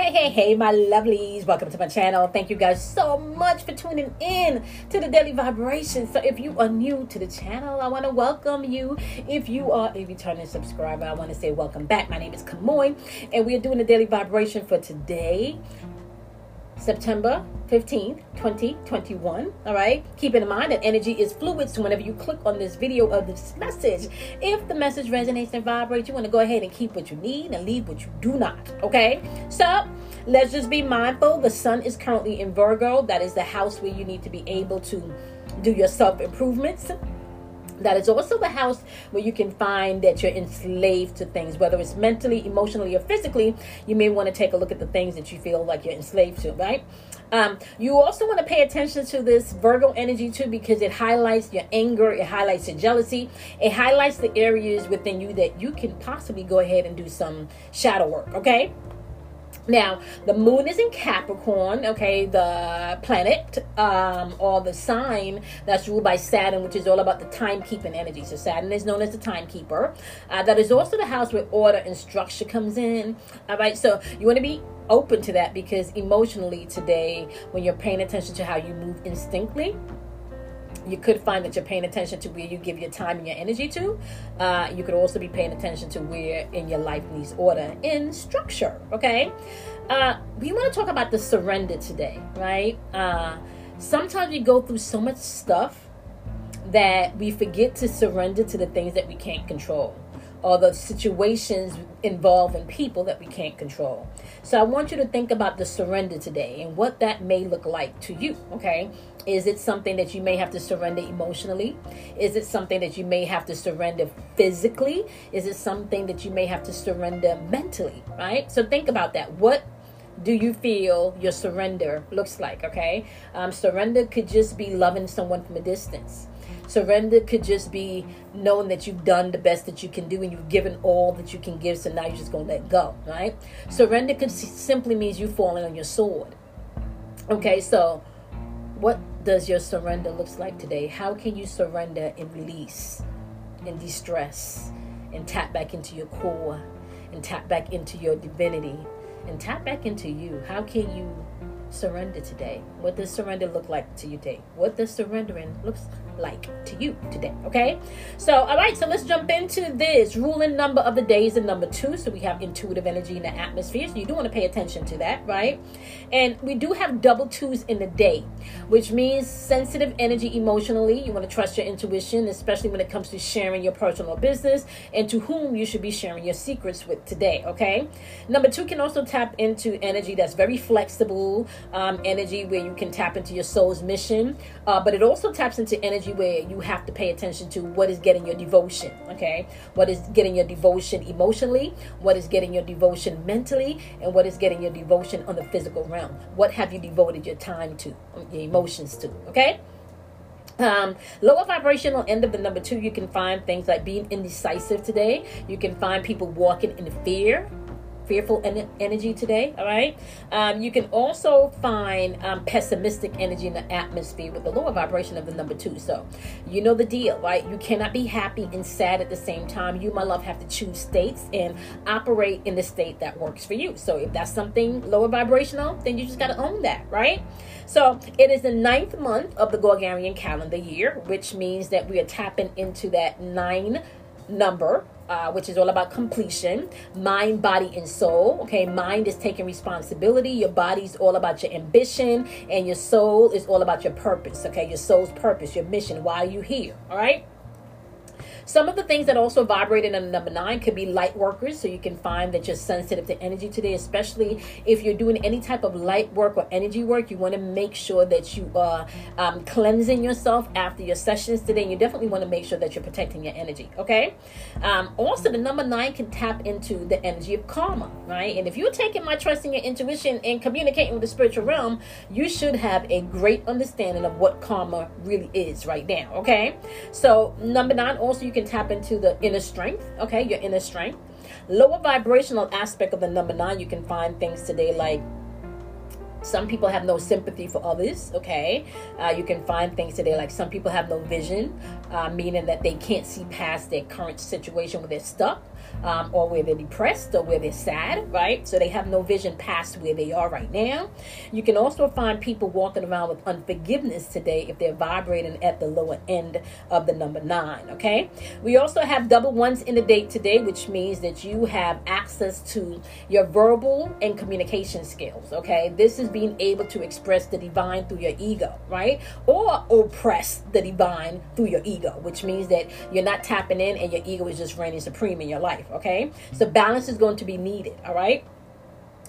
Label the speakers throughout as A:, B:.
A: Hey, hey, hey, my lovelies. Welcome to my channel. Thank you guys so much for tuning in to the Daily Vibration. So, if you are new to the channel, I want to welcome you. If you are a returning subscriber, I want to say welcome back. My name is Kamoy, and we are doing the Daily Vibration for today, September 15th, 2021. All right. Keep in mind that energy is fluid. So whenever you click on this video of this message, if the message resonates and vibrates, you want to go ahead and keep what you need and leave what you do not. Okay. So let's just be mindful. The sun is currently in Virgo. That is the house where you need to be able to do your self improvements that is also the house where you can find that you're enslaved to things, whether it's mentally, emotionally, or physically. You may want to take a look at the things that you feel like you're enslaved to, right? Um, you also want to pay attention to this Virgo energy too because it highlights your anger, it highlights your jealousy, it highlights the areas within you that you can possibly go ahead and do some shadow work, okay? Now, the moon is in Capricorn, okay, the planet um, or the sign that's ruled by Saturn, which is all about the timekeeping energy. So, Saturn is known as the timekeeper. Uh, that is also the house where order and structure comes in. All right, so you want to be open to that because emotionally today, when you're paying attention to how you move instinctively, you could find that you're paying attention to where you give your time and your energy to. Uh, you could also be paying attention to where in your life needs order in structure. Okay. Uh, we want to talk about the surrender today, right? Uh, sometimes we go through so much stuff that we forget to surrender to the things that we can't control or the situations involving people that we can't control. So I want you to think about the surrender today and what that may look like to you, okay? Is it something that you may have to surrender emotionally? Is it something that you may have to surrender physically? Is it something that you may have to surrender mentally, right? So think about that. What do you feel your surrender looks like, okay? Um, surrender could just be loving someone from a distance Surrender could just be knowing that you've done the best that you can do and you've given all that you can give, so now you're just going to let go, right? Surrender could simply means you falling on your sword. Okay, so what does your surrender looks like today? How can you surrender and release and de-stress and tap back into your core and tap back into your divinity and tap back into you? How can you surrender today? What does surrender look like to you today? What does surrendering looks like to you today? Okay. So, all right. So let's jump into this. Ruling number of the day is the number two. So we have intuitive energy in the atmosphere. So you do want to pay attention to that, right? And we do have double twos in the day, which means sensitive energy emotionally. You want to trust your intuition, especially when it comes to sharing your personal business and to whom you should be sharing your secrets with today. Okay. Number two can also tap into energy that's very flexible, um, energy where you can tap into your soul's mission, uh, but it also taps into energy where you have to pay attention to what is getting your devotion, okay? What is getting your devotion emotionally, what is getting your devotion mentally, and what is getting your devotion on the physical realm. What have you devoted your time to, your emotions to, okay? Um, lower vibrational end of the number two, you can find things like being indecisive today. You can find people walking in fear fearful en- energy today. All right. Um, you can also find um, pessimistic energy in the atmosphere with the lower vibration of the number two. So, you know the deal, right? You cannot be happy and sad at the same time. You, my love, have to choose states and operate in the state that works for you. So, if that's something lower vibrational, then you just got to own that, right? So, it is the ninth month of the Gorgarian calendar year, which means that we are tapping into that nine number uh, which is all about completion mind body and soul okay? Mind is taking responsibility. Your body's all about your ambition and your soul is all about your purpose okay? Your soul's purpose your mission. Why are you here all right some of the things that also vibrated in a number nine could be light workers. So you can find that you're sensitive to energy today, especially if you're doing any type of light work or energy work. You want to make sure that you are um, cleansing yourself after your sessions today. And you definitely want to make sure that you're protecting your energy. Okay. Um, also, the number nine can tap into the energy of karma, right? And if you're taking my trust in your intuition and communicating with the spiritual realm, you should have a great understanding of what karma really is right now. Okay. So, number nine, also, you can can tap into the inner strength, okay, your inner strength. Lower vibrational aspect of the number nine, you can find things today like some people have no sympathy for others okay? Uh, you can find things today like some people have no vision uh, meaning that they can't see past their current situation where they're stuck um, or where they're depressed or where they're sad, right? So they have no vision past where they are right now. You can also find people walking around with unforgiveness today if they're vibrating at the lower end of the number nine, okay? We also have double ones in the date today, which means that you have access to your verbal and communication skills, okay? This is being able to express the divine through your ego, right? Or oppress the divine through your ego, which means that you're not tapping in and your ego is just reigning supreme in your life, okay? So balance is going to be needed, all right?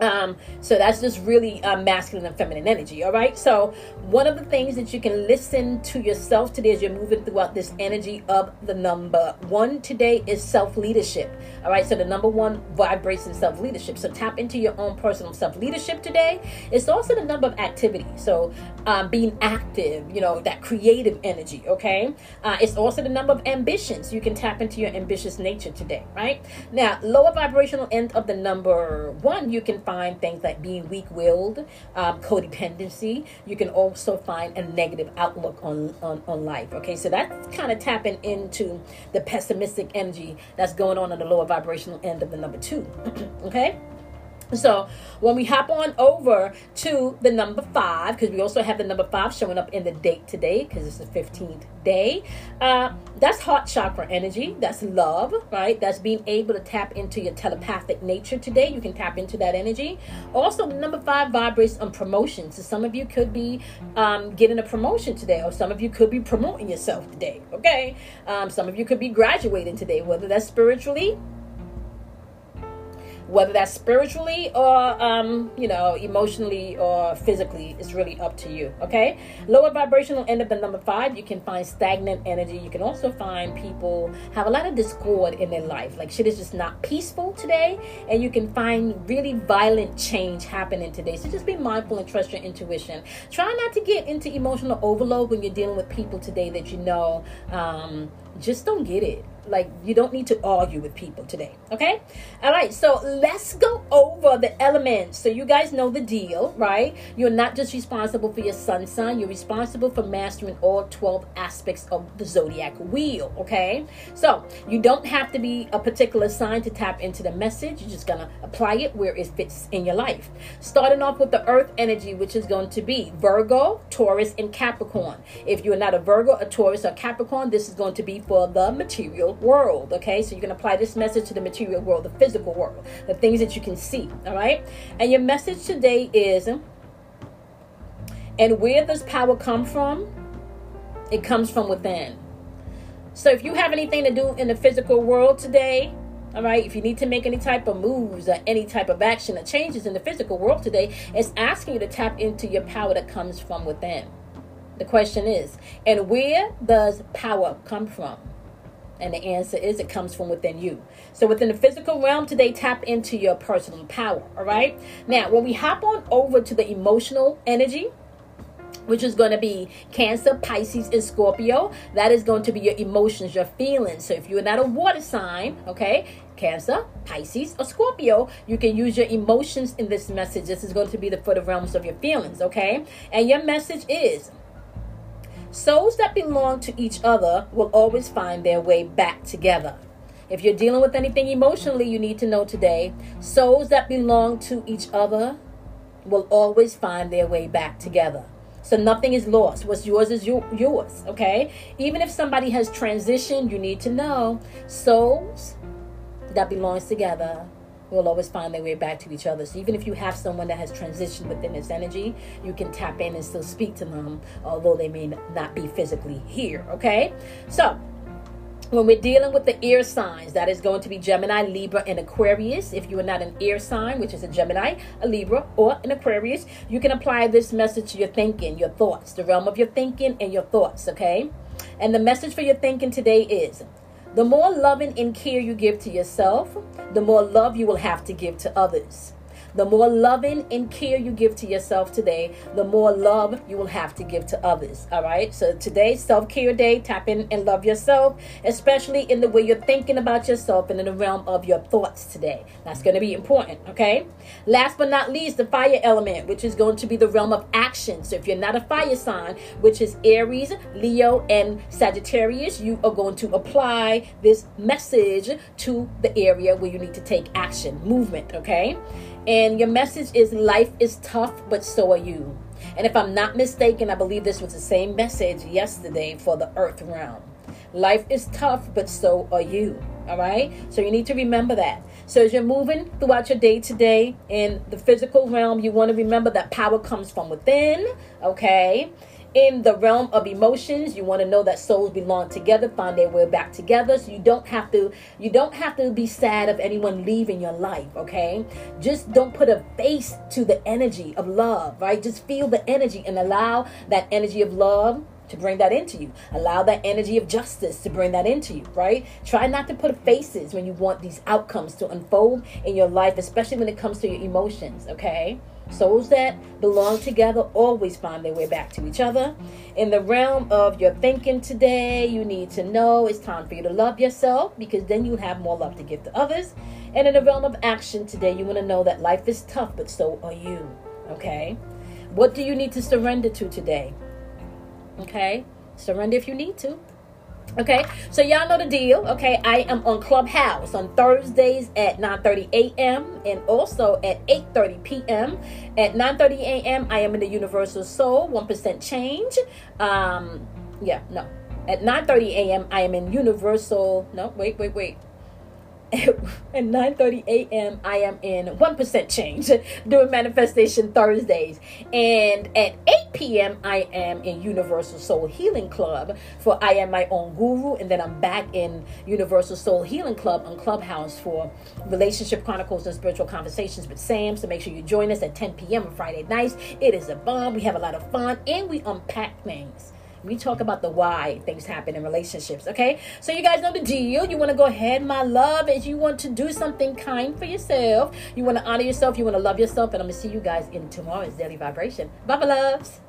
A: Um, so that's just really uh, masculine and feminine energy. All right. So one of the things that you can listen to yourself today as you're moving throughout this energy of the number one today is self leadership. All right. So the number one vibrates in self leadership. So tap into your own personal self leadership today. It's also the number of activity. So um, being active, you know, that creative energy. Okay. Uh, it's also the number of ambitions. You can tap into your ambitious nature today. Right now, lower vibrational end of the number one, you can find things like being weak willed, um, codependency. You can also find a negative outlook on, on, on life. Okay, so that's kind of tapping into the pessimistic energy that's going on in the lower vibrational end of the number two. okay. So when we hop on over to the number five, because we also have the number five showing up in the date today, because it's the 15th day, uh, that's heart chakra energy. That's love, right? That's being able to tap into your telepathic nature today. You can tap into that energy. Also, number five vibrates on promotion. So some of you could be um, getting a promotion today, or some of you could be promoting yourself today, okay? Um, some of you could be graduating today, whether that's spiritually whether that's spiritually or um, you know emotionally or physically it's really up to you okay? Lower vibrational end of the number five you can find stagnant energy. You can also find people have a lot of discord in their life. Like shit is just not peaceful today and you can find really violent change happening today. So just be mindful and trust your intuition. Try not to get into emotional overload when you're dealing with people today that you know um, just don't get it like you don't need to argue with people today okay? All right so let's go over the elements. So you guys know the deal right? You're not just responsible for your sun sign you're responsible for mastering all 12 aspects of the zodiac wheel okay? So you don't have to be a particular sign to tap into the message you're just gonna apply it where it fits in your life. Starting off with the earth energy which is going to be virgo taurus and capricorn. If you're not a virgo a taurus or capricorn this is going to be for the material world. Okay, so you can apply this message to the material world, the physical world, the things that you can see. All right, and your message today is, and where does power come from? It comes from within. So if you have anything to do in the physical world today, all right, if you need to make any type of moves or any type of action or changes in the physical world today, it's asking you to tap into your power that comes from within. The question is, and where does power come from? And the answer is it comes from within you. So within the physical realm today, tap into your personal power. All right. Now, when we hop on over to the emotional energy, which is going to be Cancer, Pisces, and Scorpio. That is going to be your emotions, your feelings. So if you're not a water sign, okay, Cancer, Pisces, or Scorpio, you can use your emotions in this message. This is going to be the for the realms of your feelings, okay? And your message is Souls that belong to each other will always find their way back together. If you're dealing with anything emotionally, you need to know today souls that belong to each other will always find their way back together. So nothing is lost. What's yours is yours, okay? Even if somebody has transitioned, you need to know souls that belongs together will always find their way back to each other. So even if you have someone that has transitioned within this energy, you can tap in and still speak to them, although they may not be physically here. Okay, so when we're dealing with the air signs, that is going to be Gemini, Libra, and Aquarius. If you are not an air sign, which is a Gemini, a Libra, or an Aquarius, you can apply this message to your thinking, your thoughts, the realm of your thinking and your thoughts, okay? And the message for your thinking today is the more loving and care you give to yourself, the more love you will have to give to others. The more loving and care you give to yourself today, the more love you will have to give to others. All right. So today, self care day. Tap in and love yourself, especially in the way you're thinking about yourself and in the realm of your thoughts today. That's going to be important. Okay. Last but not least, the fire element, which is going to be the realm of action. So if you're not a fire sign, which is Aries, Leo, and Sagittarius, you are going to apply this message to the area where you need to take action, movement. Okay. And your message is life is tough, but so are you. And if I'm not mistaken, I believe this was the same message yesterday for the earth realm. Life is tough, but so are you. All right. So you need to remember that. So as you're moving throughout your day today in the physical realm, you want to remember that power comes from within. Okay in the realm of emotions you want to know that souls belong together find their way back together so you don't have to you don't have to be sad of anyone leaving your life okay just don't put a face to the energy of love right just feel the energy and allow that energy of love to bring that into you. Allow that energy of justice to bring that into you, right? Try not to put faces when you want these outcomes to unfold in your life, especially when it comes to your emotions, okay? Souls that belong together always find their way back to each other. In the realm of your thinking today, you need to know it's time for you to love yourself because then you have more love to give to others. And in the realm of action today, you want to know that life is tough, but so are you. Okay? What do you need to surrender to today? Okay? Surrender if you need to. Okay, so y'all know the deal. Okay, I am on Clubhouse on Thursdays at 9:30 a.m. and also at 8:30 p.m. At 9:30 a.m. I am in the Universal Soul One Percent Change. Um, yeah, no. At 9:30 a.m. I am in Universal. No, wait, wait, wait. at 9:30 a.m. I am in 1% change doing manifestation Thursdays and at 8 p.m. I am in Universal Soul Healing Club for I am my own guru and then I'm back in Universal Soul Healing Club on Clubhouse for relationship chronicles and spiritual conversations with Sam so make sure you join us at 10 p.m. on Friday nights it is a bomb we have a lot of fun and we unpack things we talk about the why things happen in relationships, okay? So you guys know the deal. You want to go ahead, my love, as you want to do something kind for yourself. You want to honor yourself. You want to love yourself. And I'm going to see you guys in tomorrow's Daily Vibration. Bye, my loves.